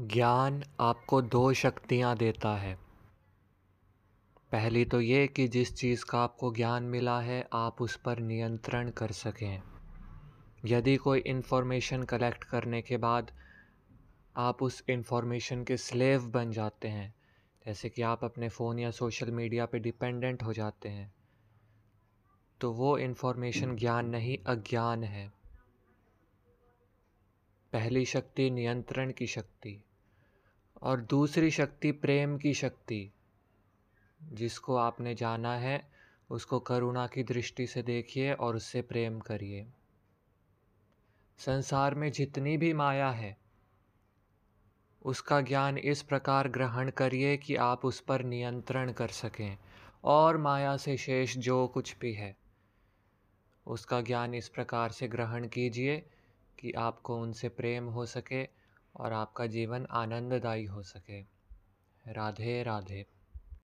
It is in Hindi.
ज्ञान आपको दो शक्तियाँ देता है। पहली तो ये कि जिस चीज़ का आपको ज्ञान मिला है, आप उस पर नियंत्रण कर सकें। यदि कोई इन्फॉर्मेशन कलेक्ट करने के बाद आप उस इन्फॉर्मेशन के स्लेव बन जाते हैं, जैसे कि आप अपने फ़ोन या सोशल मीडिया पे डिपेंडेंट हो जाते हैं तो वो इन्फॉर्मेशन ज्ञान नहीं, अज्ञान है। पहली शक्ति नियंत्रण की शक्ति। और दूसरी शक्ति प्रेम की शक्ति। जिसको आपने जाना है, उसको करुणा की दृष्टि से देखिए और उससे प्रेम करिए। संसार में जितनी भी माया है, उसका ज्ञान इस प्रकार ग्रहण करिए कि आप उस पर नियंत्रण कर सकें और माया से शेष जो कुछ भी है, उसका ज्ञान इस प्रकार से ग्रहण कीजिए कि आपको उनसे प्रेम हो सके और आपका जीवन आनंददायी हो सके। राधे राधे।